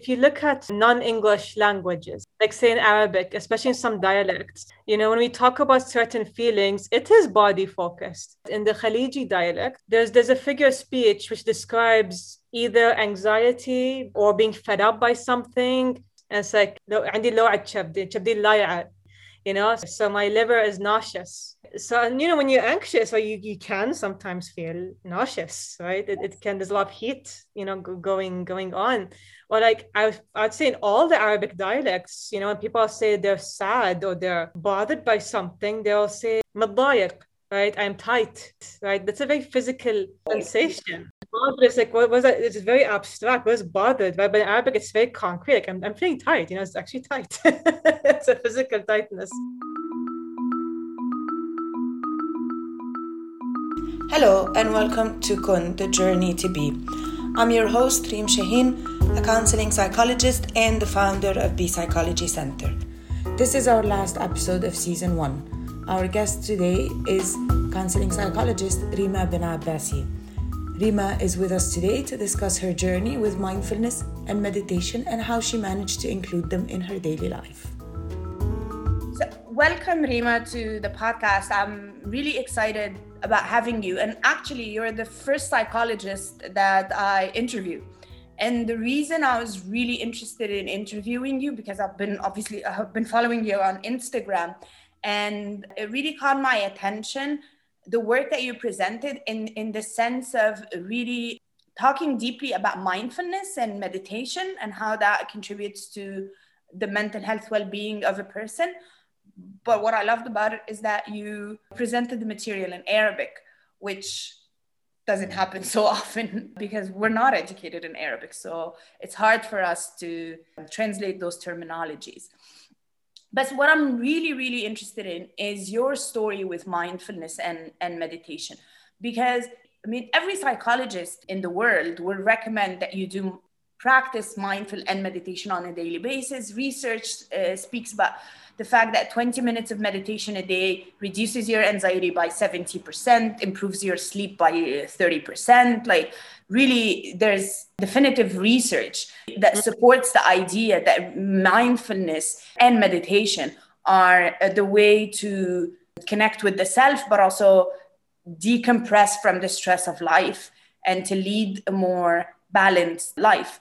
if you look at non-English languages, like say in Arabic, especially in some dialects, you know, when we talk about certain feelings, it is body focused. In the Khaliji dialect, there's there's a figure of speech which describes either anxiety or being fed up by something. And it's like عندي لوعة كبدي كبدي لايعة you know so my liver is nauseous so you know when you're anxious or you, you can sometimes feel nauseous right it, it can there's a lot of heat you know going going on or like I, i'd say in all the arabic dialects you know when people say they're sad or they're bothered by something they'll say متضايق right i'm tight right that's a very physical sensation bothered is like what was that it's very abstract what is bothered right but in arabic it's very concrete like i'm, I'm feeling tight you know it's actually tight it's a physical tightness Hello and welcome to Kun, the journey to be. I'm your host, Reem Shaheen, a counseling psychologist and the founder of Be Psychology Center. This is our last episode of season one. Our guest today is counseling psychologist Rima bin Abbasi. Rima is with us today to discuss her journey with mindfulness and meditation and how she managed to include them in her daily life. So, welcome, Rima, to the podcast. I'm really excited about having you. And actually, you're the first psychologist that I interview. And the reason I was really interested in interviewing you because I've been obviously I've been following you on Instagram, and it really caught my attention the work that you presented in, in the sense of really talking deeply about mindfulness and meditation and how that contributes to the mental health well-being of a person. But what i loved about it is that you presented the material in arabic which doesn't happen so often because we're not educated in arabic. So it's hard for us to translate those terminologies but what I'm really, really interested in is your story with mindfulness and, and meditation. Because I mean, every psychologist in the world will recommend that you do practice mindful and meditation on a daily basis. Research uh, speaks about the fact that 20 minutes of meditation a day reduces your anxiety by 70%, improves your sleep by 30%. Like, really, there's definitive research that supports the idea that mindfulness and meditation are uh, the way to connect with the self, but also decompress from the stress of life and to lead a more balanced life.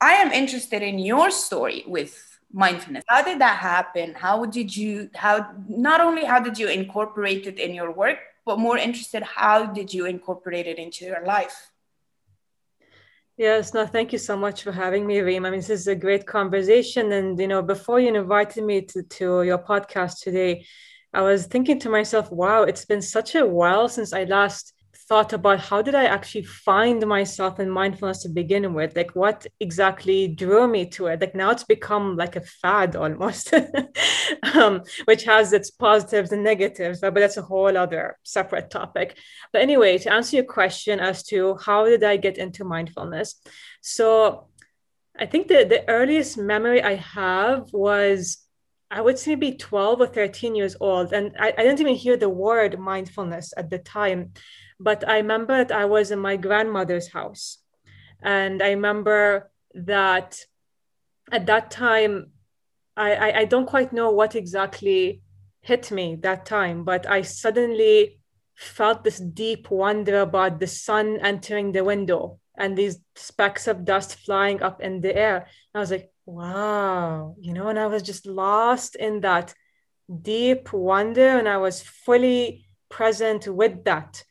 I am interested in your story with mindfulness how did that happen how did you how not only how did you incorporate it in your work but more interested how did you incorporate it into your life Yes, no, thank you so much for having me, Reem. I mean, this is a great conversation. And, you know, before you invited me to, to your podcast today, I was thinking to myself, wow, it's been such a while since I last thought about how did I actually find myself in mindfulness to begin with? Like what exactly drew me to it? Like now it's become like a fad almost, um, which has its positives and negatives, but that's a whole other separate topic. But anyway, to answer your question as to how did I get into mindfulness? So I think the, the earliest memory I have was I would say maybe 12 or 13 years old. And I, I didn't even hear the word mindfulness at the time. But I remember that I was in my grandmother's house. And I remember that at that time, I, I, I don't quite know what exactly hit me that time, but I suddenly felt this deep wonder about the sun entering the window and these specks of dust flying up in the air. And I was like, wow, you know, and I was just lost in that deep wonder and I was fully present with that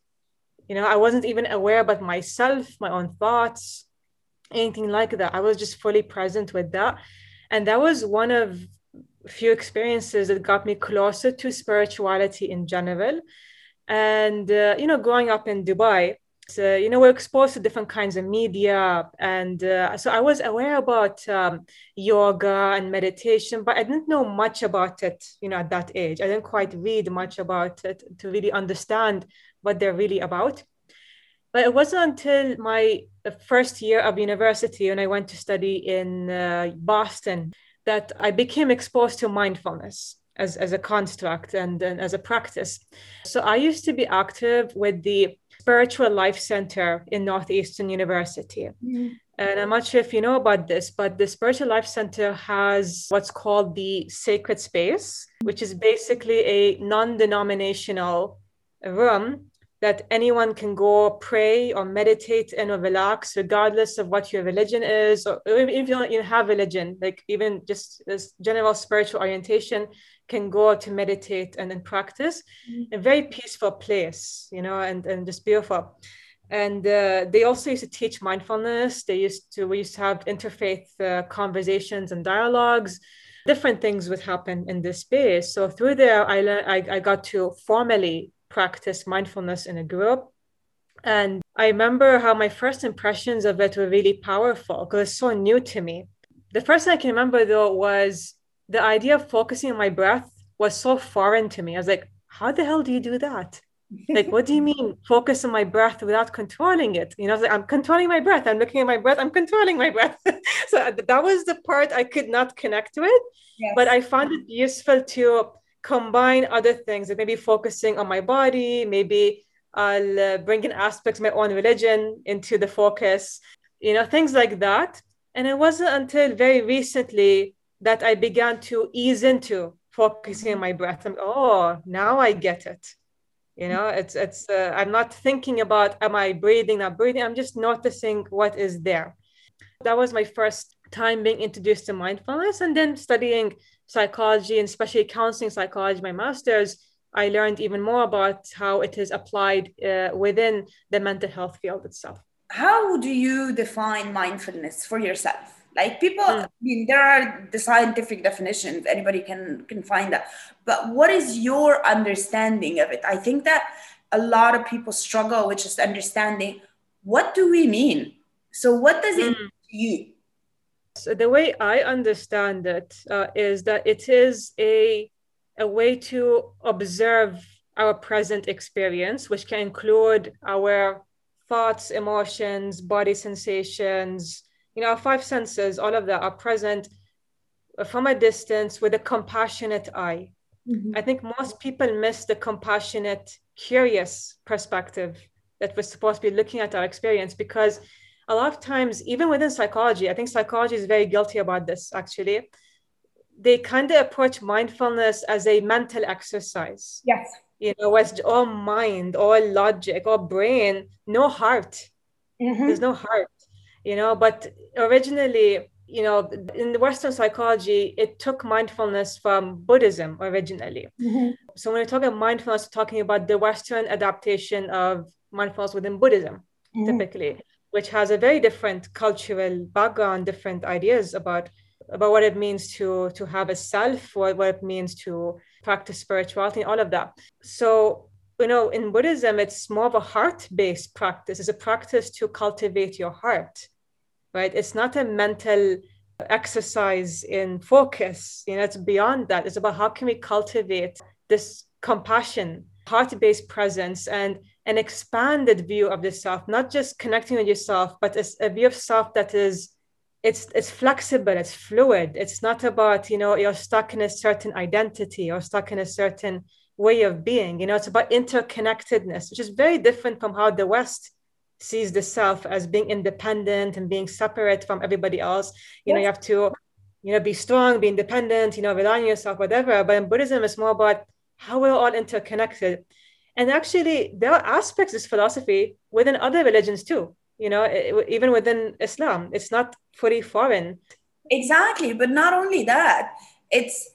you know i wasn't even aware about myself my own thoughts anything like that. I was just fully present with that. And that was one of few experiences that got me closer to spirituality in general. And uh, you know growing up in dubai so, you know we're exposed to different kinds of media. And uh, so i was aware about um, yoga and meditation but i didn't know much about it you know at that age. I didn't quite read much about it to really understand what they're really about. But it wasn't until my first year of university when I went to study in uh, Boston that I became exposed to mindfulness as, as a construct and, and as a practice. So I used to be active with the Spiritual Life Center in Northeastern University. Mm-hmm. And I'm not sure if you know about this, but the Spiritual Life Center has what's called the Sacred Space, which is basically a non denominational room that anyone can go pray or meditate and or relax, regardless of what your religion is, or if you don't even have religion, like even just this general spiritual orientation can go to meditate and then practice. Mm-hmm. A very peaceful place, you know, and, and just beautiful and uh, they also used to teach mindfulness they used to we used to have interfaith uh, conversations and dialogues different things would happen in this space so through there i learned I, I got to formally practice mindfulness in a group. And i remember how my first impressions of it were really powerful because it's so new to me. The first thing i can remember though was the idea of focusing on my breath was so foreign to me. I was like how the hell do you do that? Like what do you mean focus on my breath without controlling it? You know like, i'm controlling my breath. I'm looking at my breath. I'm controlling my breath. So uh, that was the part i could not connect to it yes. but i found it useful to combine other things like maybe focusing on my body maybe i'll uh, bring in aspects of my own religion into the focus you know things like that. And it wasn't until very recently that i began to ease into focusing on my breath. And oh now i get it. You know it's it's uh, i'm not thinking about am i breathing not breathing? I'm just noticing what is there. That was my first time being introduced to mindfulness and then studying psychology and especially counseling psychology my master's i learned even more about how it is applied uh, within the mental health field itself. How do you define mindfulness for yourself? Like people mm. i mean there are the scientific definitions anybody can can find that. But what is your understanding of it? I think that a lot of people struggle with just understanding what do we mean? So what does it mm. mean to you so the way i understand it uh, is that it is a a way to observe our present experience which can include our thoughts emotions body sensations you know, our five senses, all of that are present from a distance with a compassionate eye. Mm-hmm. I think most people miss the compassionate, curious perspective that we're supposed to be looking at our experience because a lot of times, even within psychology, I think psychology is very guilty about this actually. They kind of approach mindfulness as a mental exercise. Yes. You know, it's all mind, all logic, all brain, no heart. Mm-hmm. There's no heart you know but originally you know in the western psychology it took mindfulness from buddhism originally mm-hmm. so when we talk about mindfulness we're talking about the western adaptation of mindfulness within buddhism mm-hmm. typically which has a very different cultural background different ideas about about what it means to to have a self what, what it means to practice spirituality all of that so you know in buddhism it's more of a heart-based practice it's a practice to cultivate your heart right? It's not a mental exercise in focus. You know, it's beyond that. It's about how can we cultivate this compassion, heart-based presence, and an expanded view of the self, not just connecting with yourself, but it's a view of self that is it's it's flexible, it's fluid. It's not about, you know, you're stuck in a certain identity or stuck in a certain way of being. You know, it's about interconnectedness, which is very different from how the West sees the self as being independent and being separate from everybody else. You yes. know, you have to, you know, be strong, be independent, you know, rely on yourself, whatever. But in Buddhism, it's more about how we're all interconnected. And actually, there are aspects of this philosophy within other religions too. You know, even within Islam, it's not fully foreign. Exactly, but not only that, it's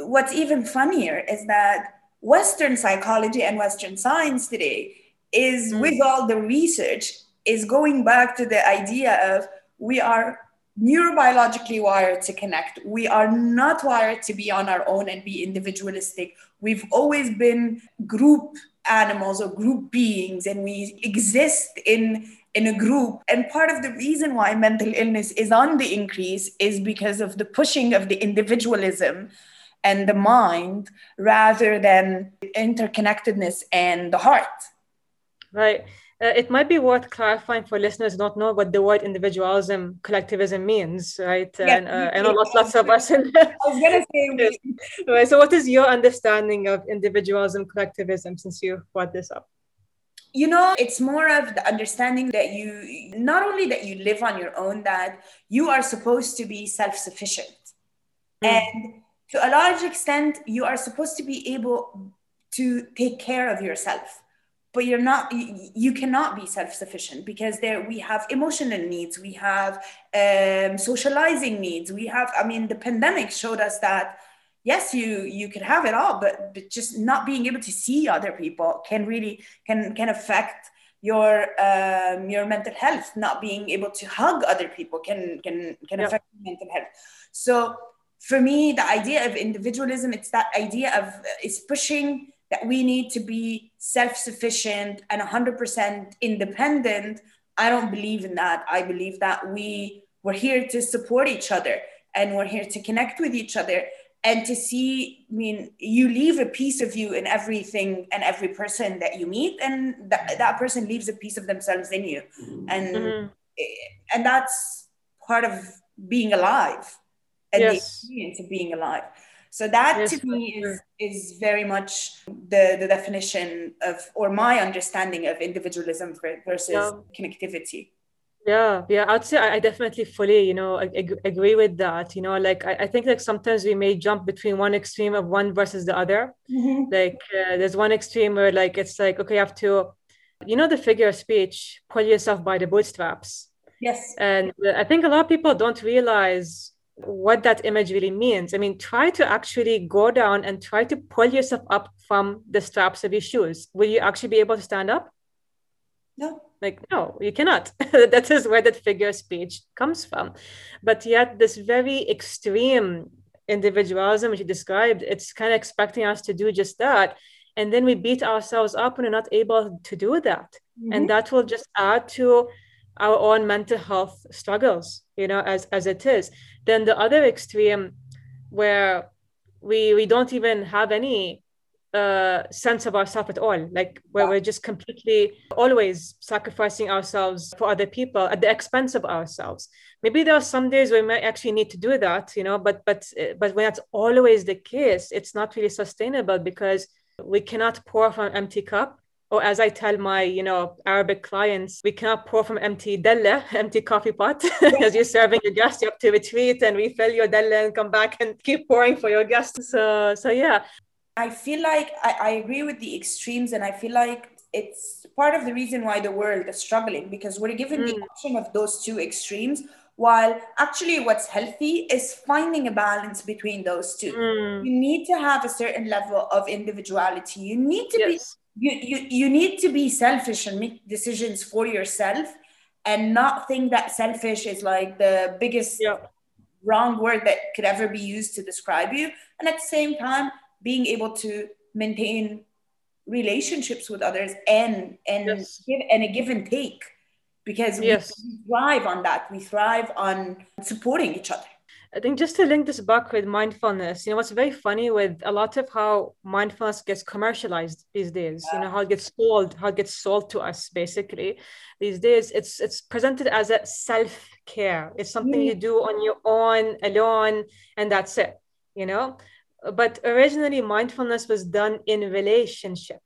what's even funnier is that Western psychology and Western science today is mm. with all the research is going back to the idea of we are neurobiologically wired to connect. We are not wired to be on our own and be individualistic. We've always been group animals or group beings and we exist in in a group and part of the reason why mental illness is on the increase is because of the pushing of the individualism and the mind rather than interconnectedness and the heart Right. Uh, it might be worth clarifying for listeners who don't know what the word individualism, collectivism means, right? Yeah, and uh, I know lots, lots of us. In I was going to say. right. So, what is your understanding of individualism, collectivism, since you brought this up? you know it's more of the understanding that you not only that you live on your own that you are supposed to be self-sufficient mm. and to a large extent you are supposed to be able to take care of yourself but you're not you, you cannot be self-sufficient because there we have emotional needs we have um, socializing needs we have i mean the pandemic showed us that yes you you can have it all but, but just not being able to see other people can really can can affect your um, your mental health not being able to hug other people can can can yep. affect mental health so for me the idea of individualism it's that idea of is pushing that we need to be self-sufficient and 100% independent i don't believe in that i believe that we we're here to support each other and we're here to connect with each other and to see i mean you leave a piece of you in everything and every person that you meet and that, that person leaves a piece of themselves in you and mm-hmm. and that's part of being alive and yes. the experience of being alive so that yes, to me is is very much the the definition of or my understanding of individualism versus yeah. connectivity. Yeah yeah i'd say i definitely fully you know ag- agree with that you know like I, I think like sometimes we may jump between one extreme of one versus the other. Mm-hmm. like uh, there's one extreme where like it's like okay you have to you know the figure of speech pull yourself by the bootstraps. Yes. And uh, i think a lot of people don't realize what that image really means i mean try to actually go down and try to pull yourself up from the straps of your shoes will you actually be able to stand up no like, no, you cannot. that is where that figure speech comes from. But yet, this very extreme individualism, which you described, it's kind of expecting us to do just that. And then we beat ourselves up when we're not able to do that. Mm-hmm. And that will just add to our own mental health struggles, you know, as, as it is. Then the other extreme, where we we don't even have any uh, sense of ourselves at all, like where we're just completely always sacrificing ourselves for other people at the expense of ourselves. Maybe there are some days we might actually need to do that, you know, but but but when that's always the case, it's not really sustainable because we cannot pour from an empty cup. Or as I tell my, you know, Arabic clients, we cannot pour from empty della, empty coffee pot. as you're serving your guests, you have to retreat and refill your della and come back and keep pouring for your guests. So, so yeah, I feel like I, I agree with the extremes, and I feel like it's part of the reason why the world is struggling because we're given mm. the option of those two extremes while actually what's healthy is finding a balance between those two mm. you need to have a certain level of individuality you need to yes. You, you you need to be selfish and make decisions for yourself and not think that selfish is like the biggest yeah. wrong word that could ever be used to describe you and at the same time being able to maintain relationships with others and and yes. give and a give and take because yes. we, we thrive on that we thrive on supporting each other I think just to link this back with mindfulness, you know, what's very funny with a lot of how mindfulness gets commercialized these days, yeah. you know, how it gets sold, how it gets sold to us basically these days, it's it's presented as a self-care. It's something you do on your own, alone, and that's it, you know but originally mindfulness was done in relationship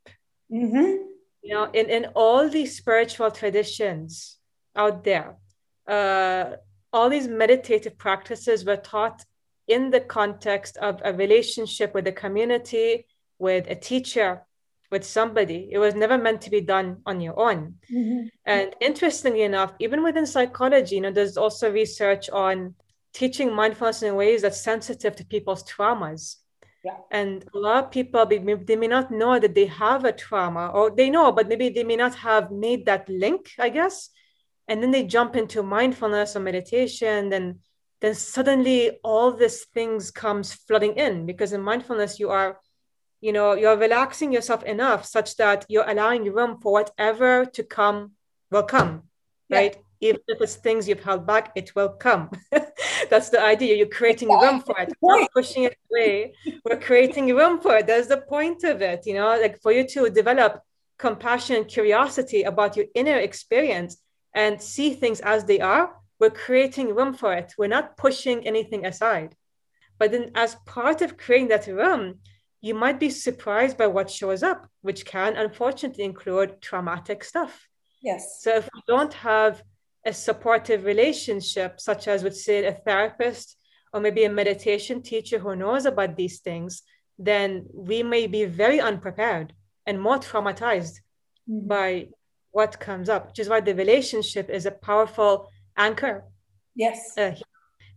mm-hmm. you know in, in all these spiritual traditions out there uh, all these meditative practices were taught in the context of a relationship with a community with a teacher with somebody it was never meant to be done on your own mm-hmm. and interestingly enough even within psychology you know there's also research on teaching mindfulness in ways that's sensitive to people's traumas yeah. And a lot of people, they they may not know that they have a trauma, or they know, but maybe they may not have made that link, I guess. And then they jump into mindfulness or meditation, then then suddenly all these things comes flooding in because in mindfulness you are you know you're relaxing yourself enough such that you're allowing room for whatever to come will come yeah. right even if it's things you've held back, it will come. That's the idea. You're creating room for it, not pushing it away. We're creating room for it. That's the point of it, you know, like for you to develop compassion curiosity about your inner experience and see things as they are. We're creating room for it. We're not pushing anything aside. But then, as part of creating that room, you might be surprised by what shows up, which can unfortunately include traumatic stuff. Yes. So if we don't have a supportive relationship, such as with say a therapist or maybe a meditation teacher who knows about these things, then we may be very unprepared and more traumatized mm-hmm. by what comes up, which is why the relationship is a powerful anchor. Yes. Uh,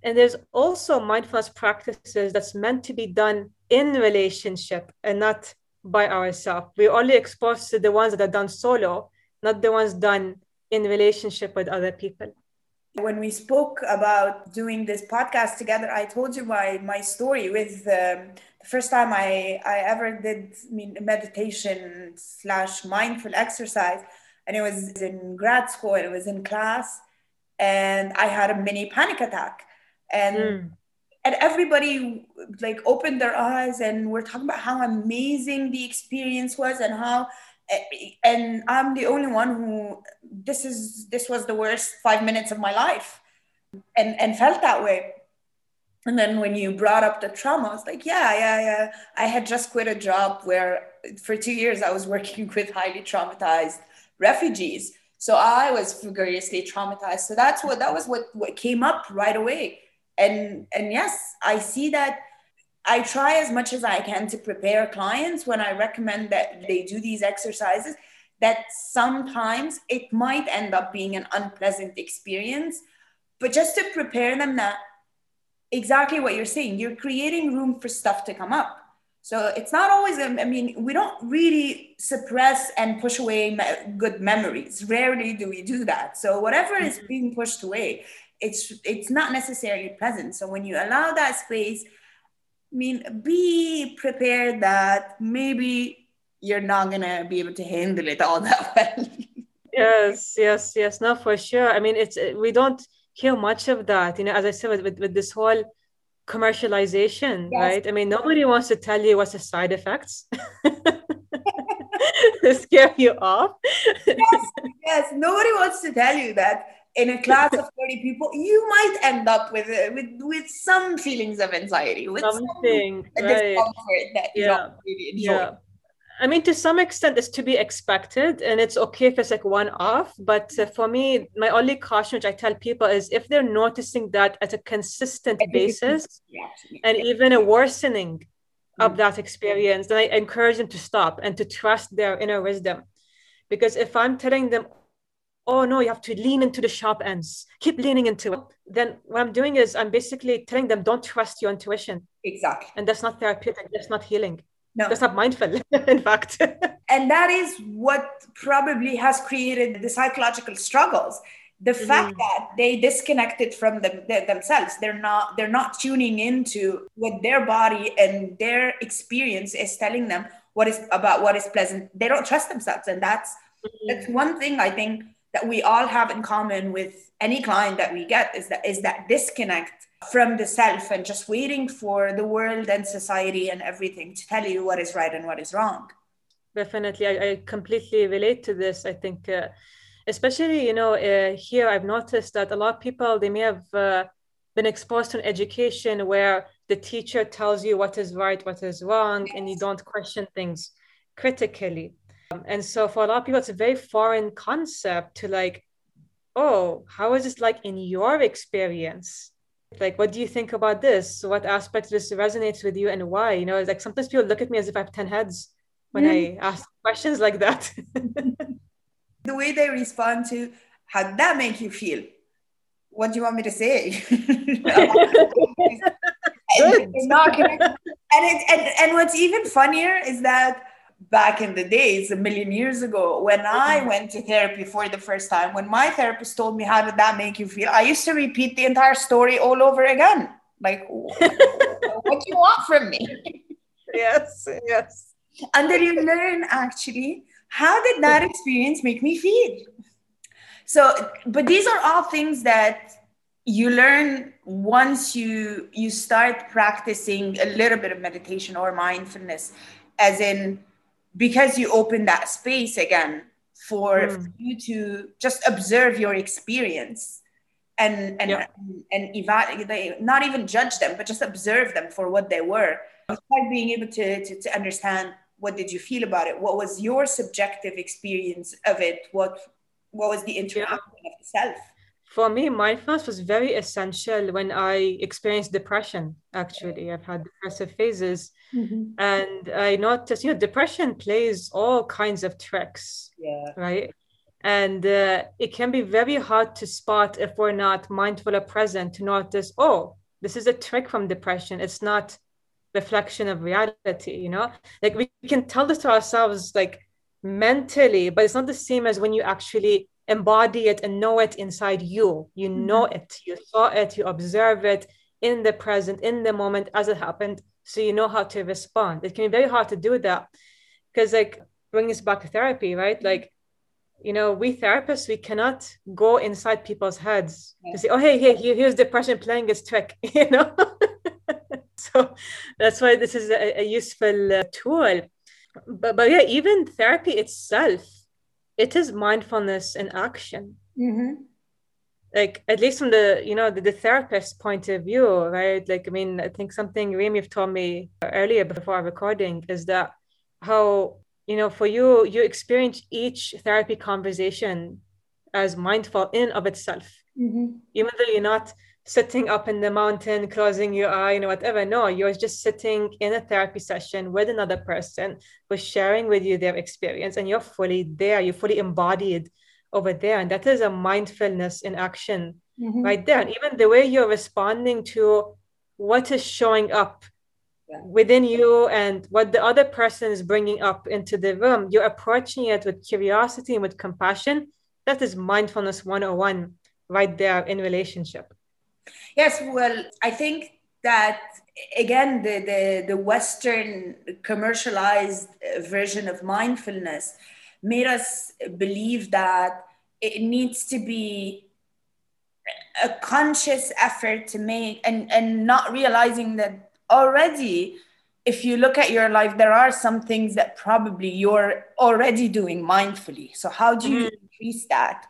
and there's also mindfulness practices that's meant to be done in relationship and not by ourselves. We're only exposed to the ones that are done solo, not the ones done in relationship with other people. When we spoke about doing this podcast together, I told you my, my story with um, the first time I, I ever did I mean, meditation slash mindful exercise. And it was in grad school, and it was in class, and I had a mini panic attack. And mm. and everybody like opened their eyes and we're talking about how amazing the experience was and how and i'm the only one who this is this was the worst five minutes of my life and and felt that way. And then when you brought up the trauma i was like yeah yeah yeah. I had just quit a job where for two years i was working with highly traumatized refugees. So i was furiously traumatized. So that's what that was what what came up right away. And and yes i see that i try as much as i can to prepare clients when i recommend that they do these exercises that sometimes it might end up being an unpleasant experience. But just to prepare them that exactly what you're saying you're creating room for stuff to come up so it's not always i mean we don't really suppress and push away good memories. Rarely do we do that. So whatever is mm-hmm. being pushed away it's it's not necessarily present. So when you allow that space i mean be prepared that maybe you're not gonna be able to handle it all that well. Yes yes yes. No for sure. I mean it's we don't hear much of that. You know as i said with, with, with this whole commercialization yes. right i mean nobody wants to tell you what's the side effects to scare you off yes, yes nobody wants to tell you that in a class of 30 people you might end up with with with some feelings of anxiety with something some right. discomfort that you yeah. don't really enjoy yeah. I mean, to some extent, it's to be expected, and it's okay if it's like one off. But uh, for me, my only caution, which I tell people, is if they're noticing that at a consistent basis, and even a worsening of that experience, then I encourage them to stop and to trust their inner wisdom. Because if I'm telling them, oh no, you have to lean into the sharp ends, keep leaning into it. Then what I'm doing is I'm basically telling them, don't trust your intuition. Exactly. And that's not therapeutic, that's not healing. No. That's not mindful, in fact. and that is what probably has created the psychological struggles. The mm-hmm. fact that they disconnected from them, themselves, they're not they're not tuning into what their body and their experience is telling them what is about what is pleasant. They don't trust themselves, and that's mm-hmm. that's one thing I think that we all have in common with any client that we get is that is that disconnect from the self and just waiting for the world and society and everything to tell you what is right and what is wrong definitely i, I completely relate to this i think uh, especially you know uh, here i've noticed that a lot of people they may have uh, been exposed to an education where the teacher tells you what is right what is wrong yes. and you don't question things critically and so for a lot of people, it's a very foreign concept to like, oh, how is this like in your experience? Like, what do you think about this? What aspect of this resonates with you and why? You know, it's like sometimes people look at me as if I have 10 heads when mm. I ask questions like that. the way they respond to how did that make you feel? What do you want me to say? and, and, and, and what's even funnier is that back in the days, a million years ago, when I went to therapy for the first time, when my therapist told me, How did that make you feel? I used to repeat the entire story all over again. Like, what do you want from me? Yes, yes. Until you learn actually, how did that experience make me feel? So, but these are all things that you learn once you you start practicing a little bit of meditation or mindfulness as in because you open that space again for mm. you to just observe your experience and and yeah. and, and eva- they not even judge them but just observe them for what they were like being able to, to, to understand what did you feel about it what was your subjective experience of it what what was the interaction yeah. of the self for me, mindfulness was very essential when I experienced depression. Actually, I've had depressive phases, mm-hmm. and I noticed, you know, depression plays all kinds of tricks. Yeah. Right. And uh, it can be very hard to spot if we're not mindful or present to notice, oh, this is a trick from depression. It's not reflection of reality. You know, like we can tell this to ourselves, like mentally, but it's not the same as when you actually embody it and know it inside you. You mm-hmm. know it, you saw it, you observe it in the present, in the moment as it happened. So you know how to respond. It can be very hard to do that because, like, bringing us back to therapy, right? Like, you know, we therapists, we cannot go inside people's heads yeah. to say, oh, hey, hey, here's depression playing its trick, you know? so that's why this is a, a useful uh, tool. But, but yeah, even therapy itself it is mindfulness in action mm-hmm. like at least from the you know the, the therapist point of view right like i mean i think something Remy told me earlier before our recording is that how you know for you you experience each therapy conversation as mindful in of itself mm-hmm. even though you're not sitting up in the mountain, closing your eye, you know, whatever. No, you're just sitting in a therapy session with another person who's sharing with you their experience, and you're fully there, you're fully embodied over there. And that is a mindfulness in action mm-hmm. right there. And even the way you're responding to what is showing up yeah. within you and what the other person is bringing up into the room, you're approaching it with curiosity and with compassion. That is mindfulness 101 right there in relationship. Yes, well, I think that again the, the, the western commercialized version of mindfulness made us believe that it needs to be a conscious effort to make and and not realizing that already if you look at your life there are some things that probably you're already doing mindfully so how do you mm-hmm. increase that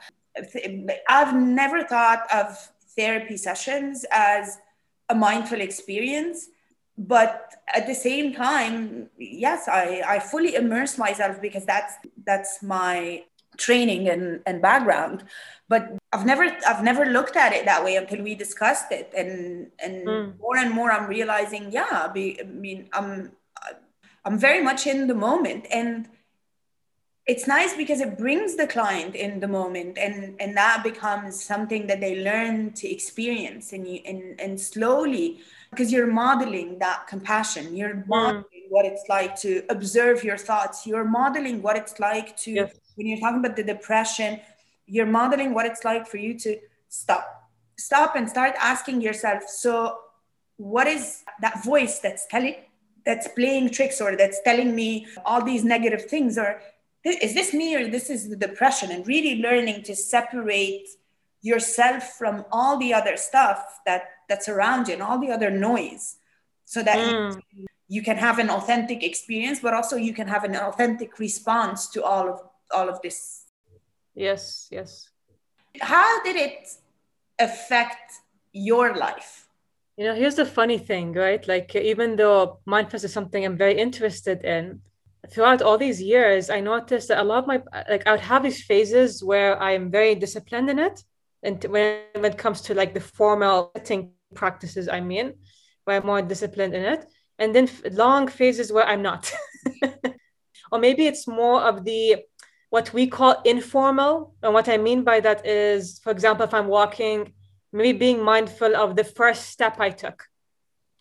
i've never thought of therapy sessions as a mindful experience. But at the same time yes i, I fully immerse myself because that's that's my training and, and background. But i've never i've never looked at it that way until we discussed it. And and mm. more and more i'm realizing yeah be, i mean i'm i'm very much in the moment. And it's nice because it brings the client in the moment and and that becomes something that they learn to experience and you and, and slowly because you're modeling that compassion you're mm. modeling what it's like to observe your thoughts you're modeling what it's like to yes. when you're talking about the depression you're modeling what it's like for you to stop stop and start asking yourself so what is that voice that's telling that's playing tricks or that's telling me all these negative things or is this me or this is the depression? And really learning to separate yourself from all the other stuff that that's around you and all the other noise so that mm. you, you can have an authentic experience but also you can have an authentic response to all of all of this. Yes yes. How did it affect your life? You know here's the funny thing right? Like even though mindfulness is something i'm very interested in throughout all these years, I noticed that a lot of my like I would have these phases where I am very disciplined in it, and when, when it comes to like the formal setting practices, I mean, where I'm more disciplined in it, and then long phases where I'm not, or maybe it's more of the what we call informal, and what I mean by that is, for example, if I'm walking, maybe being mindful of the first step I took.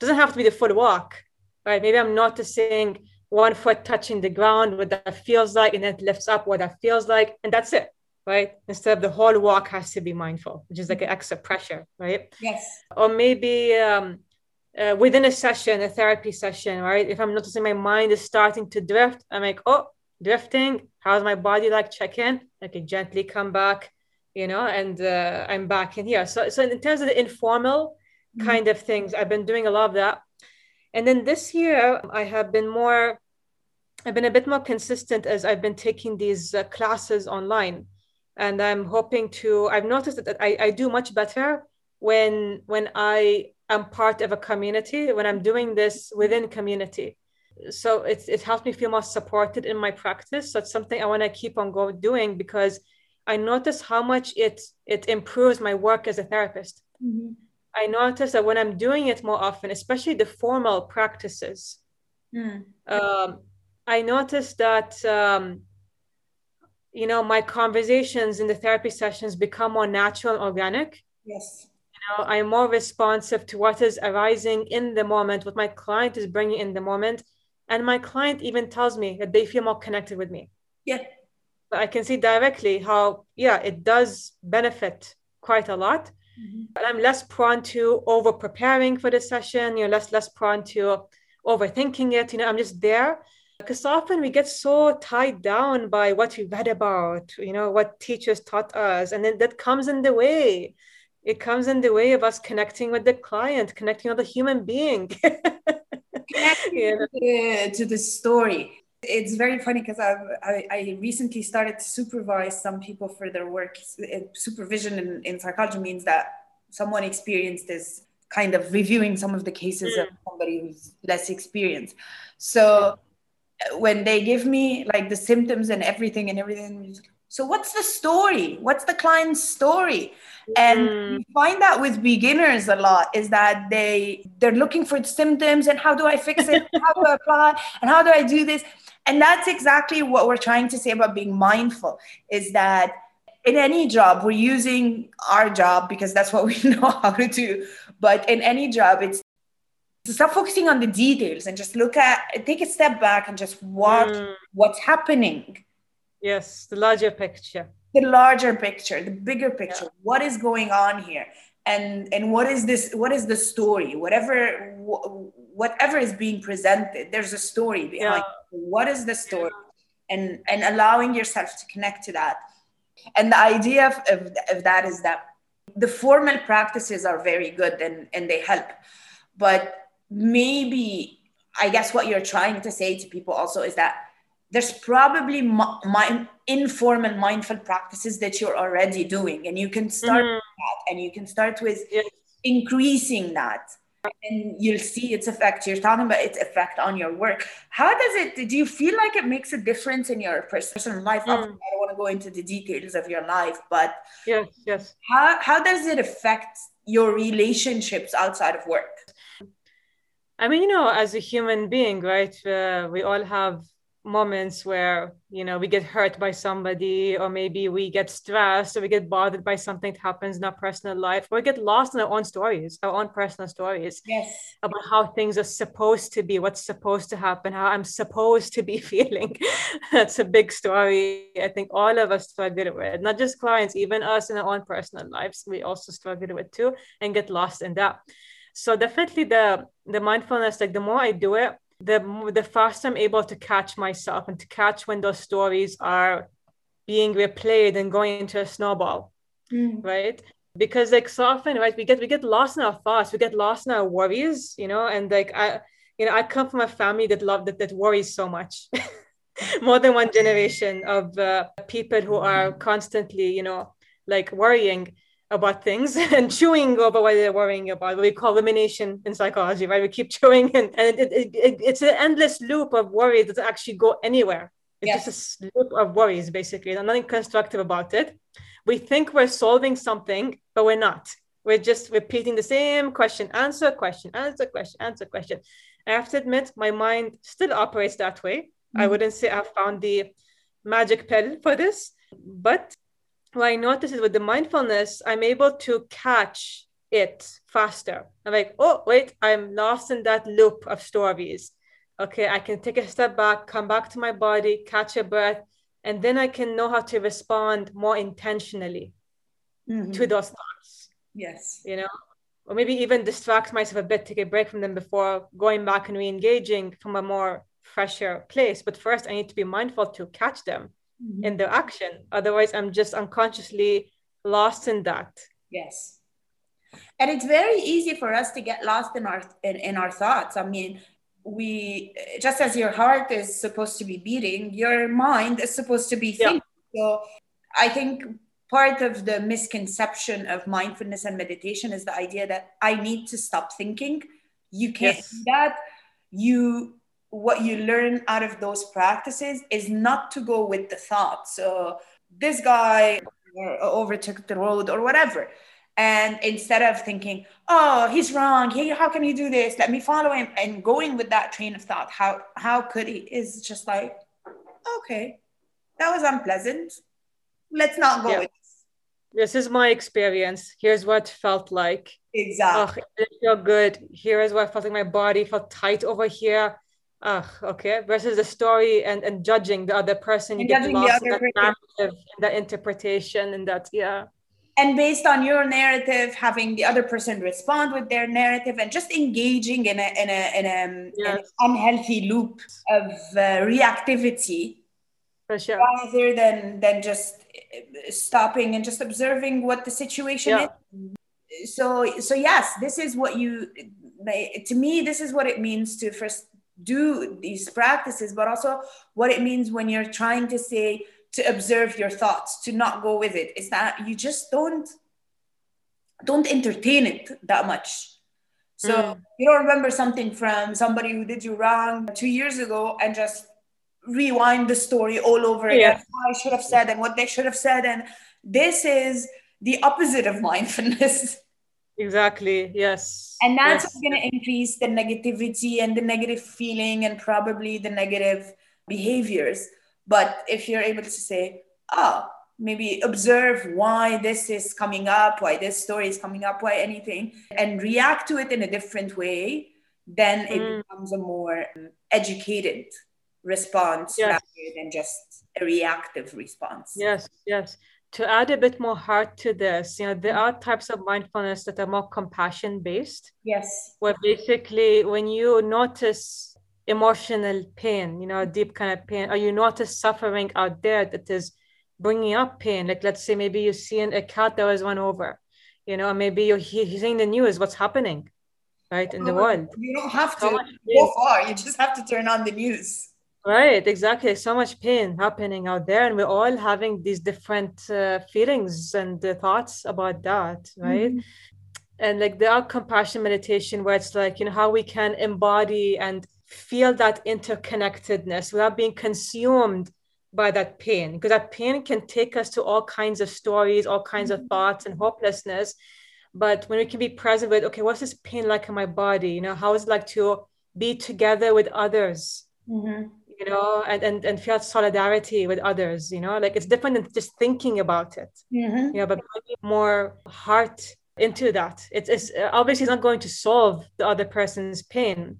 Doesn't have to be the full walk, right? Maybe I'm noticing one foot touching the ground, what that feels like, and then it lifts up what that feels like, and that's it, right? Instead of the whole walk has to be mindful, which is like an extra pressure, right? Yes. Or maybe um, uh, within a session, a therapy session, right? If I'm noticing my mind is starting to drift, I'm like, oh, drifting. How's my body like? Check in. I can gently come back, you know, and uh, I'm back in here. So, so in terms of the informal mm-hmm. kind of things, I've been doing a lot of that and then this year, I have been more, I've been a bit more consistent as I've been taking these uh, classes online. and i'm hoping to i've noticed that i, I do much better when when i am part of a community when i'm doing this within community so it's it helps me feel more supported in my practice so it's something i want to keep on go doing because i notice how much it it improves my work as a therapist mm-hmm. I notice that when i'm doing it more often especially the formal practices mm. um, i notice that um, you know my conversations in the therapy sessions become more natural and organic. Yes. You know i'm more responsive to what is arising in the moment what my client is bringing in the moment. And my client even tells me that they feel more connected with me. Yeah. But i can see directly how yeah it does benefit quite a lot mm-hmm. but i'm less prone to over preparing for the session you know less less prone to overthinking it you know i'm just there because often we get so tied down by what we read about you know what teachers taught us and then that comes in the way it comes in the way of us connecting with the client connecting with the human being yeah. to the story it's very funny because I, I recently started to supervise some people for their work. Supervision in, in psychology means that someone experienced is kind of reviewing some of the cases mm. of somebody who's less experienced. So when they give me like the symptoms and everything and everything so what's the story? What's the client's story? And mm. find that with beginners a lot is that they they're looking for symptoms and how do i fix it? How do i apply? And how do i do this and that's exactly what we're trying to say about being mindful is that in any job we're using our job because that's what we know how to do. But in any job it's to stop focusing on the details and just look at take a step back and just watch mm. what's happening. Yes the larger picture. The larger picture the bigger picture. Yeah. what is going on here and and what is this what is the story? Whatever whatever is being presented there's a story behind yeah. what is the story? And and allowing yourself to connect to that. And the idea of, of, of that is that the formal practices are very good and and they help. But maybe I guess what you're trying to say to people also is that there's probably my informal mindful practices that you're already doing and you can start mm. that and you can start with yes. increasing that and you'll see its effect you're talking about its effect on your work how does it do you feel like it makes a difference in your personal life mm. i don't want to go into the details of your life but yes yes how, how does it affect your relationships outside of work I mean, you know, as a human being, right? Uh, we all have moments where you know we get hurt by somebody or maybe we get stressed or we get bothered by something that happens in our personal life or we get lost in our own stories our own personal stories yes. about how things are supposed to be what's supposed to happen how i'm supposed to be feeling. That's a big story. I think all of us struggle with not just clients even us in our own personal lives we also struggle with too and get lost in that. So definitely the the mindfulness like the more i do it the the faster i'm able to catch myself and to catch when those stories are being replayed and going into a snowball mm. right? Because like so often right we get we get lost in our thoughts we get lost in our worries you know and like i you know i come from a family that love that that worries so much. More than one generation of uh, people who are constantly you know like worrying about things and chewing over what they're worrying about. What we call rumination in psychology, right? We keep chewing, and, and it, it, it, it's an endless loop of worry that actually go anywhere. It's yes. just a loop of worries, basically. There's nothing constructive about it. We think we're solving something, but we're not. We're just repeating the same question, answer, question, answer, question, answer, question. I have to admit, my mind still operates that way. Mm-hmm. I wouldn't say I've found the magic pill for this, but what I notice is with the mindfulness, I'm able to catch it faster. I'm like, oh, wait, I'm lost in that loop of stories. Okay, I can take a step back, come back to my body, catch a breath, and then I can know how to respond more intentionally mm-hmm. to those thoughts. Yes. You know, or maybe even distract myself a bit, take a break from them before going back and re engaging from a more fresher place. But first, I need to be mindful to catch them mm-hmm. in the action. Otherwise, I'm just unconsciously lost in that. Yes. And it's very easy for us to get lost in our in, in our thoughts. I mean, we just as your heart is supposed to be beating, your mind is supposed to be thinking. Yeah. So I think part of the misconception of mindfulness and meditation is the idea that I need to stop thinking. You can't yes. do that. You what you learn out of those practices is not to go with the thought. So this guy overtook the road or whatever. And instead of thinking, oh, he's wrong. Hey, how can he do this? Let me follow him. And going with that train of thought, how how could he? Is just like, okay, that was unpleasant. Let's not go yeah. with this. This is my experience. Here's what felt like. Exactly. Oh, it felt good. Here is what I felt like my body felt tight over here Ah, okay. Versus the story and, and judging the other person, you and get lost in that narrative, in that interpretation, and that yeah. And based on your narrative, having the other person respond with their narrative, and just engaging in a in a in a yes. an unhealthy loop of uh, reactivity, For sure. rather than than just uh, stopping and just observing what the situation yeah. is. So so yes, this is what you. To me, this is what it means to first do these practices, but also what it means when you're trying to say, to observe your thoughts, to not go with it. it, is that you just don't don't entertain it that much. So mm. you don't remember something from somebody who did you wrong two years ago and just rewind the story all over again. Yeah. I should have said and what they should have said. And this is the opposite of mindfulness. Exactly. Yes. And that's yes. going to increase the negativity and the negative feeling and probably the negative behaviors. But if you're able to say, oh, maybe observe why this is coming up, why this story is coming up, why anything, and react to it in a different way, then it mm. becomes a more educated response yes. rather than just a reactive response. Yes, yes to add a bit more heart to this, you know, there are types of mindfulness that are more compassion based. Yes. Where basically, when you notice emotional pain, you know, a deep kind of pain, or you notice suffering out there that is bringing up pain, like let's say maybe you're seeing a cat that was run over, you know, maybe you're hearing the news, what's happening, right, in the oh, world. You don't have to go far, you just have to turn on the news. Right, exactly. So much pain happening out there, and we're all having these different uh, feelings and uh, thoughts about that, right? Mm-hmm. And like there are compassion meditation where it's like, you know, how we can embody and feel that interconnectedness without being consumed by that pain, because that pain can take us to all kinds of stories, all kinds mm-hmm. of thoughts and hopelessness. But when we can be present with, okay, what's this pain like in my body? You know, how is it like to be together with others? Mm-hmm you know, and, and, and feel solidarity with others, you know, like it's different than just thinking about it, mm-hmm. you know, but more heart into that. It's, it's obviously not going to solve the other person's pain,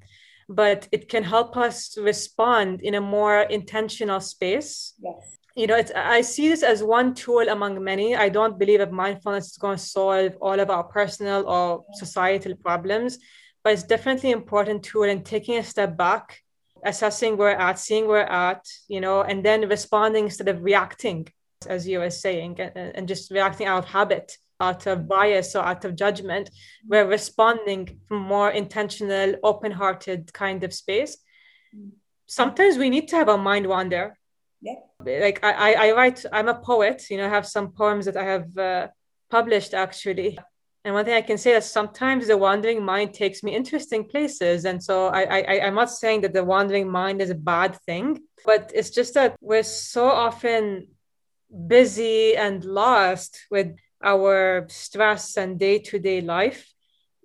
but it can help us respond in a more intentional space. Yes. You know, it's, I see this as one tool among many. I don't believe that mindfulness is going to solve all of our personal or societal problems, but it's definitely an important tool in taking a step back assessing where we're at, seeing where we're at, you know, and then responding instead of reacting, as you were saying, and, and just reacting out of habit, out of bias or out of judgment. We're responding from more intentional, open-hearted kind of space. Sometimes we need to have a mind wander. Yeah. Like I, I, I write, I'm a poet, you know, I have some poems that I have uh, published actually and one thing I can say is sometimes the wandering mind takes me interesting places. And so I, I I'm not saying that the wandering mind is a bad thing, but it's just that we're so often busy and lost with our stress and day-to-day life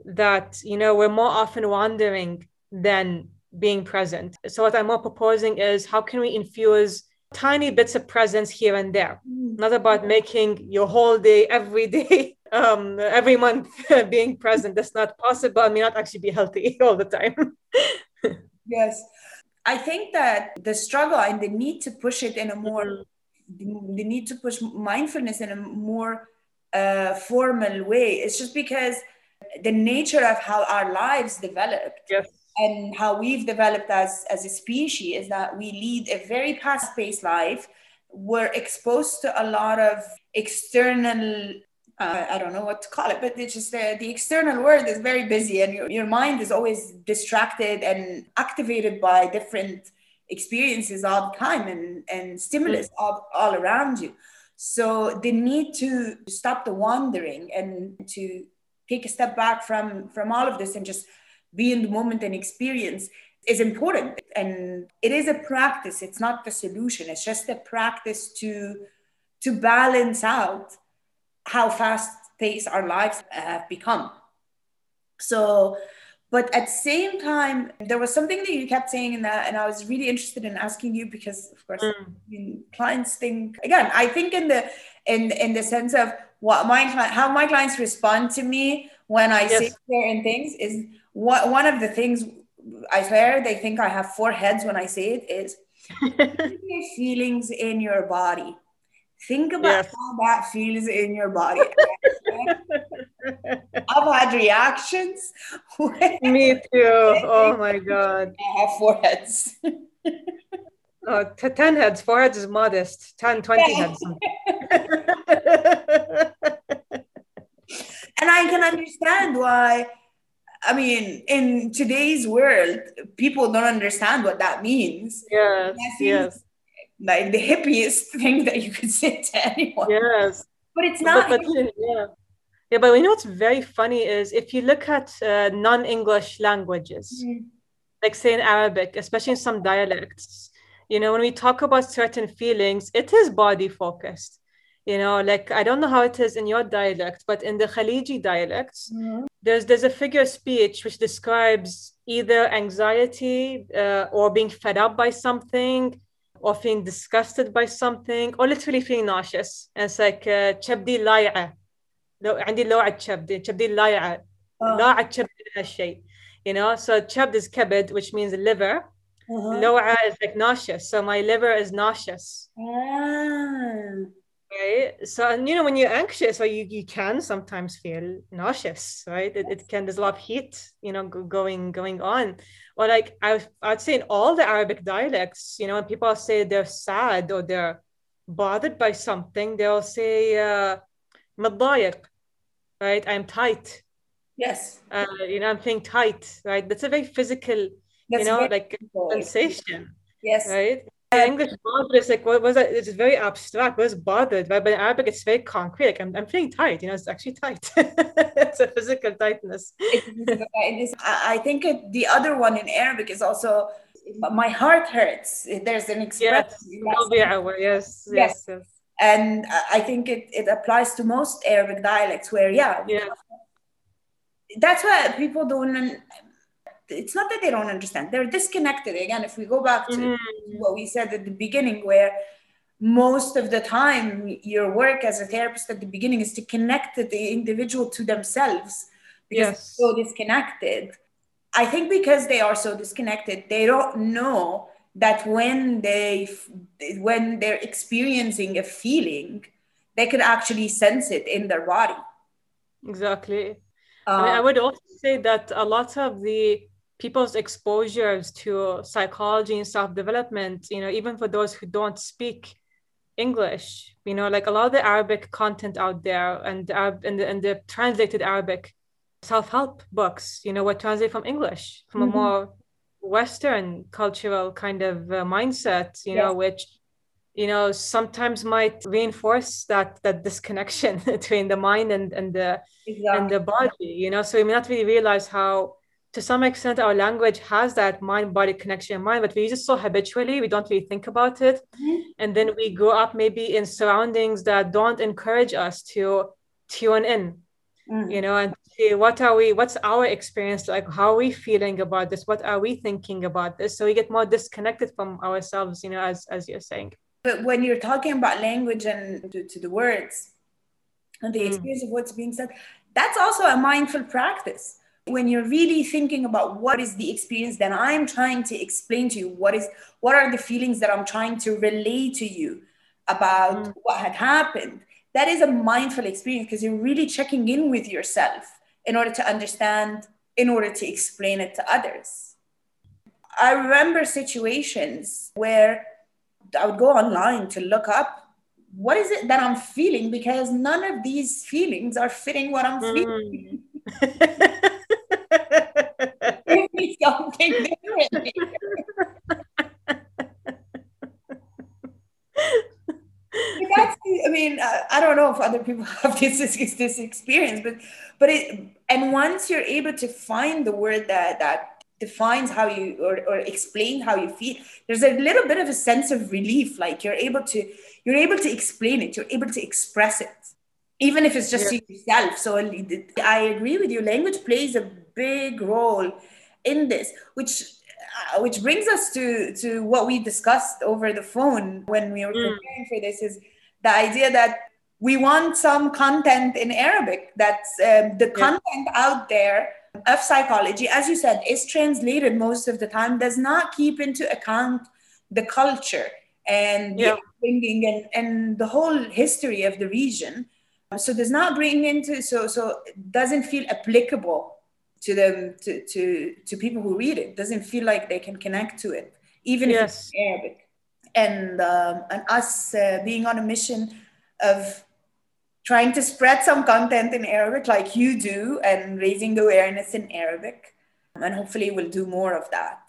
that you know we're more often wandering than being present. So what I'm more proposing is how can we infuse tiny bits of presence here and there, mm. not about making your whole day every day um, every month being present. That's not possible. I may not actually be healthy all the time. yes. I think that the struggle and the need to push it in a more, mm-hmm. the need to push mindfulness in a more uh, formal way, it's just because the nature of how our lives developed yes. and how we've developed as, as a species is that we lead a very fast paced life. We're exposed to a lot of external uh, I don't know what to call it, but it's just uh, the external world is very busy and your, your mind is always distracted and activated by different experiences all the time and, and stimulus all, all around you. So the need to stop the wandering and to take a step back from from all of this and just be in the moment and experience is important and it is a practice it's not the solution it's just a practice to to balance out how fast paced our lives have become so but at the same time there was something that you kept saying in that and i was really interested in asking you because of course mm. clients think again i think in the in in the sense of what my how my clients respond to me when i yes. say certain things is what one of the things I swear they think I have four heads when I say it is feelings in your body. Think about yes. how that feels in your body. I've had reactions. With me too. Oh my God. I have four heads. oh, uh, t- 10 heads. Four heads is modest. 10, 20 yeah. heads. and I can understand why I mean, in today's world, people don't understand what that means. Yes, yes. Like the hippiest thing that you could say to anyone. Yes. But it's not. But, but, yeah. Yeah, but you know what's very funny is if you look at uh, non-English languages, mm-hmm. like say in Arabic, especially in some dialects, you know, when we talk about certain feelings, it is body focused you know like i don't know how it is in your dialect but in the khaliji dialects mm-hmm. there's there's a figure of speech which describes either anxiety uh, or being fed up by something or feeling disgusted by something or literally feeling nauseous and it's like تشبدي لايعة لو عندي لوعة تشبدي تشبدي لايعة لاعة تشبدي هالشيء you know so chebd is kebed which means liver uh-huh. lo'a is like nauseous so my liver is nauseous ah right so and you know when you're anxious or you, you can sometimes feel nauseous right it, it can there's a lot of heat you know going going on or like I, i'd say in all the arabic dialects you know when people say they're sad or they're bothered by something they'll say uh right? I'm tight. Yes. Uh, you know i'm feeling tight right? That's a very physical that's you know like sensation yes. right English bothered is like what was that? It's very abstract. What is bothered? Right? But in Arabic, it's very concrete. Like I'm, I'm feeling tight. You know, it's actually tight. it's a physical tightness. it is. I think it, the other one in Arabic is also my heart hurts. There's an expression. Yes, yes, yes, yes, yes. And I think it, it applies to most Arabic dialects where, yeah, yeah. that's why people don't it's not that they don't understand. They're disconnected. Again if we go back to mm. what we said at the beginning where most of the time your work as a therapist at the beginning is to connect the individual to themselves because yes. so disconnected. I think because they are so disconnected they don't know that when they when they're experiencing a feeling they could actually sense it in their body. Exactly. Uh, I, mean, I would also say that a lot of the people's exposures to psychology and self-development you know even for those who don't speak english you know like a lot of the arabic content out there and the, and the, and the translated arabic self-help books you know were translated from english from mm-hmm. a more western cultural kind of uh, mindset you yes. know which you know sometimes might reinforce that that disconnection between the mind and and the exactly. and the body you know so we may not really realize how to some extent our language has that mind body connection in mind but we use it so habitually we don't really think about it mm-hmm. and then we grow up maybe in surroundings that don't encourage us to tune in mm-hmm. you know and see what are we what's our experience like how are we feeling about this what are we thinking about this so we get more disconnected from ourselves you know as as you're saying but when you're talking about language and to, to the words and the mm. experience of what's being said that's also a mindful practice when you're really thinking about what is the experience that i'm trying to explain to you what is what are the feelings that i'm trying to relay to you about mm. what had happened that is a mindful experience because you're really checking in with yourself in order to understand in order to explain it to others i remember situations where i would go online to look up what is it that i'm feeling because none of these feelings are fitting what i'm mm. feeling Me something different. that's, I mean, uh, I don't know if other people have this this experience, but but it and once you're able to find the word that that defines how you or, or explain how you feel, there's a little bit of a sense of relief. Like you're able to you're able to explain it, you're able to express it, even if it's just yeah. yourself. So I agree with you. Language plays a big role in this, which uh, which brings us to to what we discussed over the phone when we were mm. preparing for this is the idea that we want some content in Arabic. That's um, the yeah. content out there of psychology, as you said, is translated most of the time, does not keep into account the culture and yeah. the bringing and, and the whole history of the region. So does not bring into so so doesn't feel applicable to them to to to people who read it. Doesn't feel like they can connect to it, even yes. if it's Arabic. And um, and us uh, being on a mission of trying to spread some content in Arabic like you do and raising awareness in Arabic. And hopefully we'll do more of that.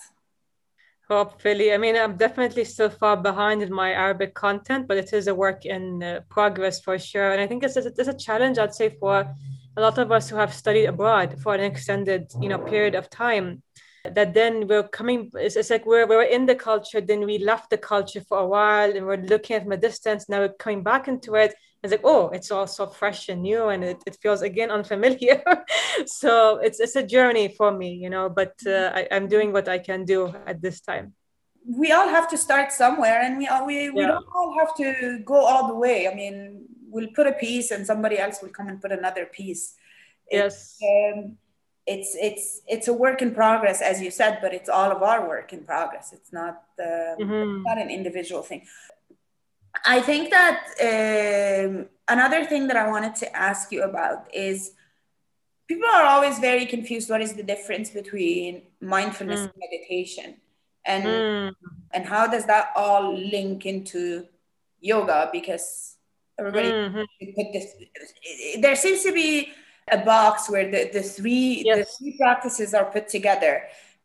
Hopefully. I mean, I'm definitely still far behind in my Arabic content, but it is a work in uh, progress for sure. And I think it's a, it's a challenge, I'd say, for a lot of us who have studied abroad for an extended, you know, period of time that then we're coming it's, it's like we're, we're in the culture then we left the culture for a while and we're looking at from a distance now we're coming back into it. It's like oh it's all so fresh and new and it, it feels again unfamiliar. So it's it's a journey for me you know but uh, I, i'm doing what i can do at this time. We all have to start somewhere and we all we, we yeah. don't all have to go all the way. I mean we'll put a piece and somebody else will come and put another piece. Yes. um, it's it's it's a work in progress as you said but it's all of our work in progress. It's not um, mm-hmm. not an individual thing. I think that um, another thing that i wanted to ask you about is people are always very confused. What is the difference between mindfulness mm. and meditation? And mm. and how does that all link into yoga? Because everybody mm-hmm. put this there seems to be a box where the, the three yes. the three practices are put together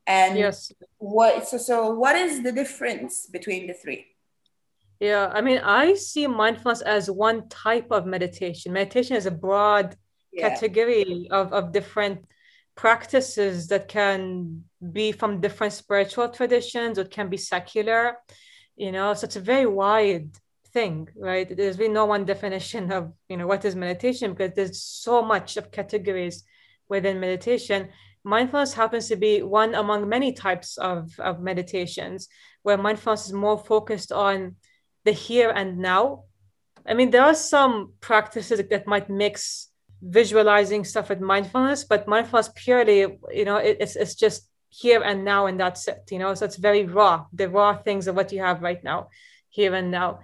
and yes what so so what is the difference between the three yeah i mean i see mindfulness as one type of meditation meditation is a broad yeah. category of, of different practices that can be from different spiritual traditions or it can be secular you know so it's a very wide thing, right? There's been no one definition of, you know, what is meditation because there's so much of categories within meditation. Mindfulness happens to be one among many types of, of meditations where mindfulness is more focused on the here and now. I mean, there are some practices that might mix visualizing stuff with mindfulness, but mindfulness purely, you know, it, it's, it's just here and now and that's it, you know, so it's very raw, the raw things of what you have right now, here and now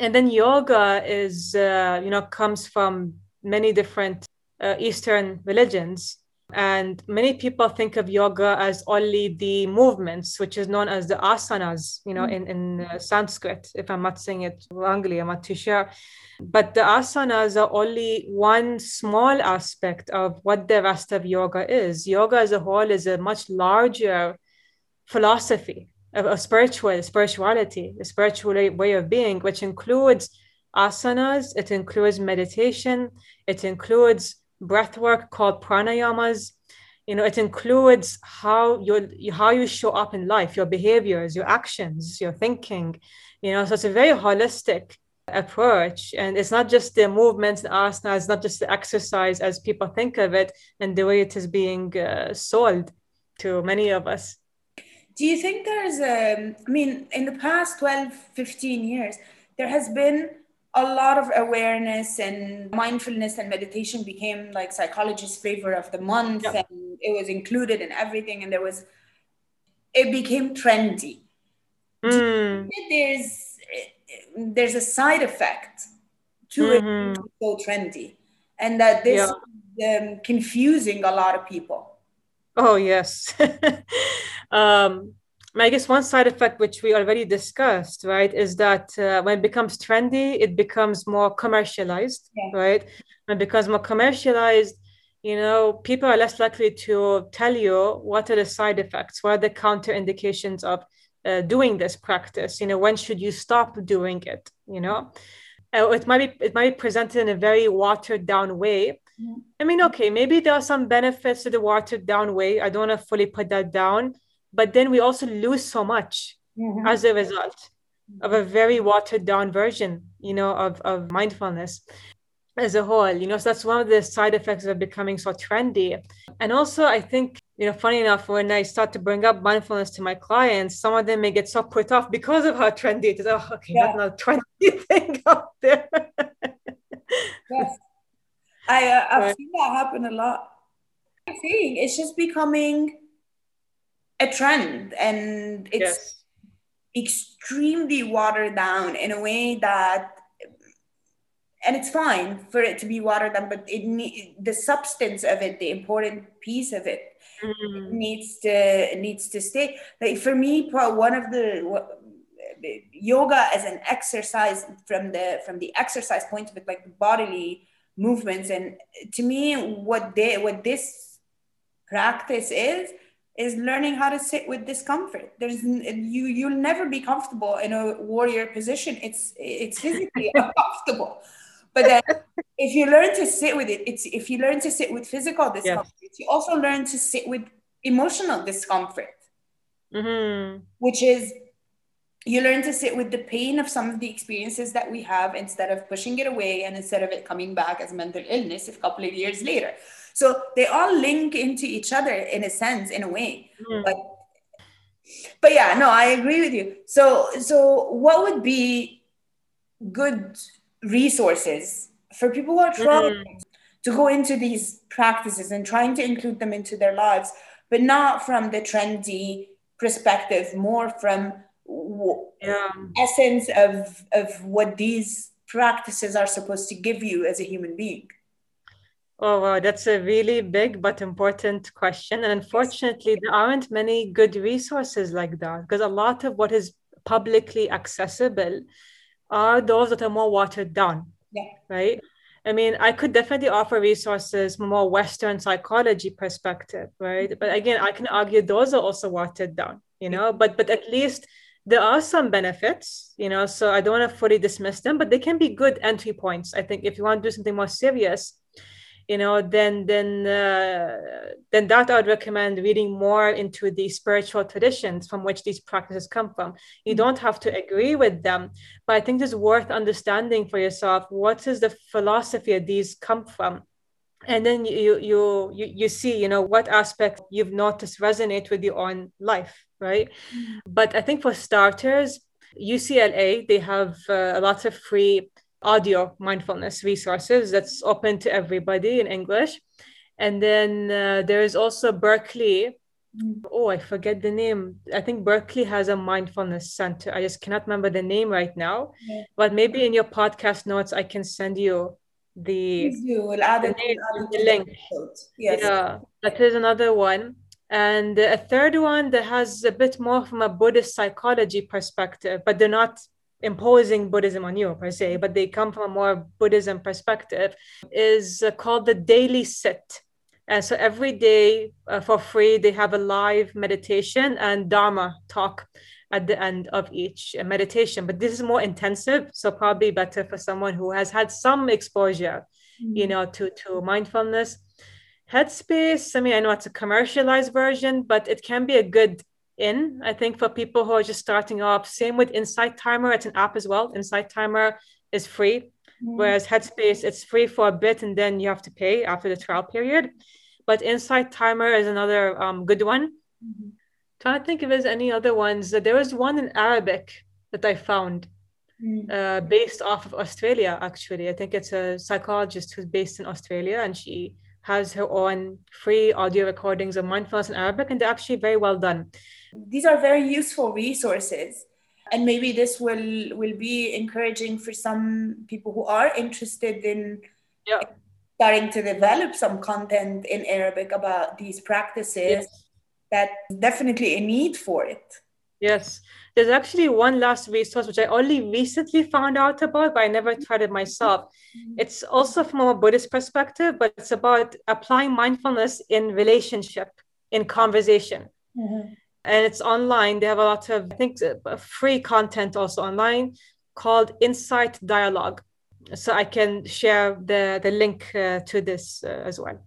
and then yoga is uh, you know comes from many different uh, eastern religions. And many people think of yoga as only the movements which is known as the asanas you know mm. in, in uh, sanskrit if i'm not saying it wrongly i'm not too sure. But the asanas are only one small aspect of what the rest of yoga is. Yoga as a whole is a much larger philosophy a, a spiritual spirituality, a spiritual way of being, which includes asanas, it includes meditation, it includes breath work called pranayamas. You know, it includes how you how you show up in life, your behaviors, your actions, your thinking. You know, so it's a very holistic approach and it's not just the movements and asana it's not just the exercise as people think of it and the way it is being uh, sold to many of us do you think there's a, I mean, in the past 12, 15 years, there has been a lot of awareness and mindfulness and meditation became like psychology's flavor of the month and it was included in everything and there was it became trendy mm. there's there's a side effect to mm-hmm. it so trendy and that this yeah. is um, confusing a lot of people oh yes um, I guess one side effect, which we already discussed, right, is that uh, when it becomes trendy, it becomes more commercialized, yeah. right? When it becomes more commercialized, you know, people are less likely to tell you what are the side effects, what are the counter indications of uh, doing this practice. You know, when should you stop doing it? You know, uh, it might be it might be presented in a very watered down way. I mean, okay, maybe there are some benefits to the watered down way. I don't want to fully put that down, but then we also lose so much mm-hmm. as a result of a very watered down version, you know, of, of mindfulness as a whole. You know, so that's one of the side effects of becoming so trendy. And also, I think, you know, funny enough, when I start to bring up mindfulness to my clients, some of them may get so put off because of how trendy it is. Oh, okay, yeah. that's not a trendy thing out there. yes. I, uh, I've right. seen that happen a lot. I think it's just becoming a trend and it's yes. extremely watered down in a way that and it's fine for it to be watered down but it need, the substance of it the important piece of it mm. needs to needs to stay like for me one of the yoga as an exercise from the from the exercise point of it like the bodily movements. And to me what they what this practice is is learning how to sit with discomfort. There's you you'll never be comfortable in a warrior position. It's it's physically uncomfortable. But then if you learn to sit with it it's if you learn to sit with physical discomfort yes. you also learn to sit with emotional discomfort. Mm-hmm. which is you learn to sit with the pain of some of the experiences that we have instead of pushing it away and instead of it coming back as mental illness a couple of years later so they all link into each other in a sense in a way mm. but but yeah no i agree with you so so what would be good resources for people who are trying mm-hmm. to go into these practices and trying to include them into their lives, but not from the trendy perspective, more from yeah. essence of of what these practices are supposed to give you as a human being. Oh, wow, that's a really big but important question. And unfortunately, there aren't many good resources like that because a lot of what is publicly accessible are those that are more watered down. Yeah. Right. I mean, I could definitely offer resources from a more Western psychology perspective, right? But again, I can argue those are also watered down, you know, but but at least there are some benefits, you know, so I don't want to fully dismiss them, but they can be good entry points. I think. If you want to do something more serious, you know then then uh, then that i would recommend reading more into the spiritual traditions from which these practices come from. You don't have to agree with them but i think it's worth understanding for yourself what is the philosophy of these come from. And then you you you, you see you know what aspect you've noticed resonate with your own life right mm-hmm. but i think for starters ucla they have uh, a lot of free audio mindfulness resources that's open to everybody in English. And then uh, there is also Berkeley. Oh, I forget the name. I think Berkeley has a mindfulness center. I just cannot remember the name right now. Yeah. But maybe in your podcast notes, I can send you the, We'll add the, name, the link. Yes. Yeah, that is another one. And a third one that has a bit more from a Buddhist psychology perspective, but they're not imposing Buddhism on you per se, but they come from a more Buddhism perspective, is uh, called the Daily Sit. And so every day uh, for free, they have a live meditation and Dharma talk at the end of each uh, meditation. But this is more intensive, so probably better for someone who has had some exposure, mm-hmm. you know, to to mindfulness. Headspace, I mean, I know it's a commercialized version, but it can be a good in, I think, for people who are just starting off. Same with Insight Timer, it's an app as well. Insight Timer is free, mm. whereas Headspace, it's free for a bit and then you have to pay after the trial period. But Insight Timer is another um, good one. Mm-hmm. Trying to think if there's any other ones. There was one in Arabic that I found. Mm. Uh, based off of Australia, actually. I think it's a psychologist who's based in Australia and she has her own free audio recordings of mindfulness in Arabic, and they're actually very well done. These are very useful resources. And maybe this will will be encouraging for some people who are interested in yeah. starting to develop some content in Arabic about these practices. Yes. That definitely a need for it. Yes. There's actually one last resource which I only recently found out about, but I never tried it myself. Mm-hmm. It's also from a Buddhist perspective, but it's about applying mindfulness in relationship, in conversation. Mm-hmm and it's online. They have a lot of, I think, uh, free content also online called Insight Dialogue. so I can share the the link uh, to this uh, as well.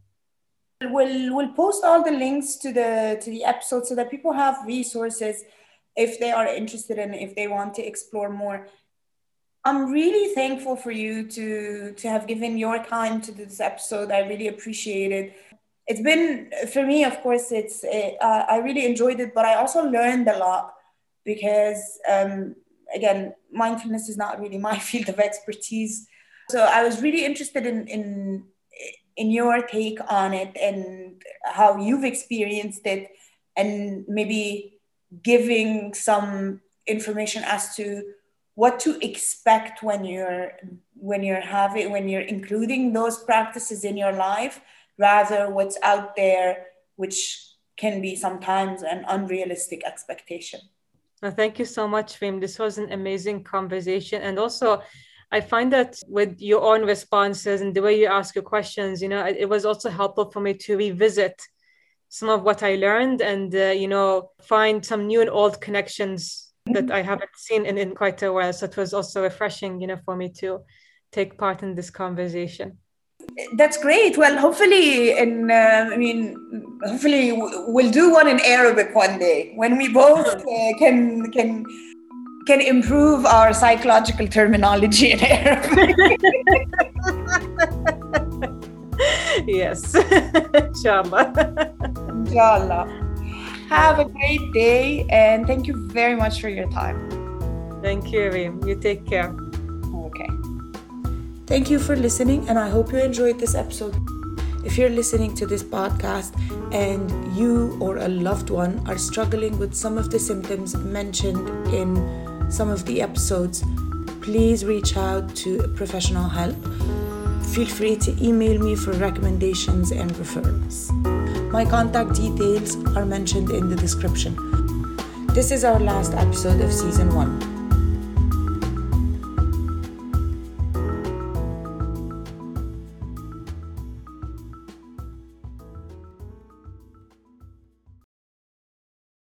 We'll we'll post all the links to the to the episode so that people have resources if they are interested and if they want to explore more. I'm really thankful for you to to have given your time to this episode. I really appreciate it. It's been for me, of course. It's uh, I really enjoyed it, but I also learned a lot because um, again, mindfulness is not really my field of expertise. So I was really interested in in in your take on it and how you've experienced it, and maybe giving some information as to what to expect when you're when you're having when you're including those practices in your life rather what's out there which can be sometimes an unrealistic expectation thank you so much Reem. this was an amazing conversation and also I find that with your own responses and the way you ask your questions, you know, it was also helpful for me to revisit some of what I learned and, uh, you know, find some new and old connections that I haven't seen in, in quite a while. So it was also refreshing, you know, for me to take part in this conversation. That's great. Well, hopefully, in uh, I mean, hopefully we'll do one in Arabic one day when we both uh, can can can improve our psychological terminology in Arabic. yes, inshallah. Inshallah. Have a great day and thank you very much for your time. Thank you, Reem. You take care. Okay. Thank you for listening, and I hope you enjoyed this episode. If you're listening to this podcast and you or a loved one are struggling with some of the symptoms mentioned in some of the episodes, please reach out to professional help. Feel free to email me for recommendations and referrals. My contact details are mentioned in the description. This is our last episode of season one.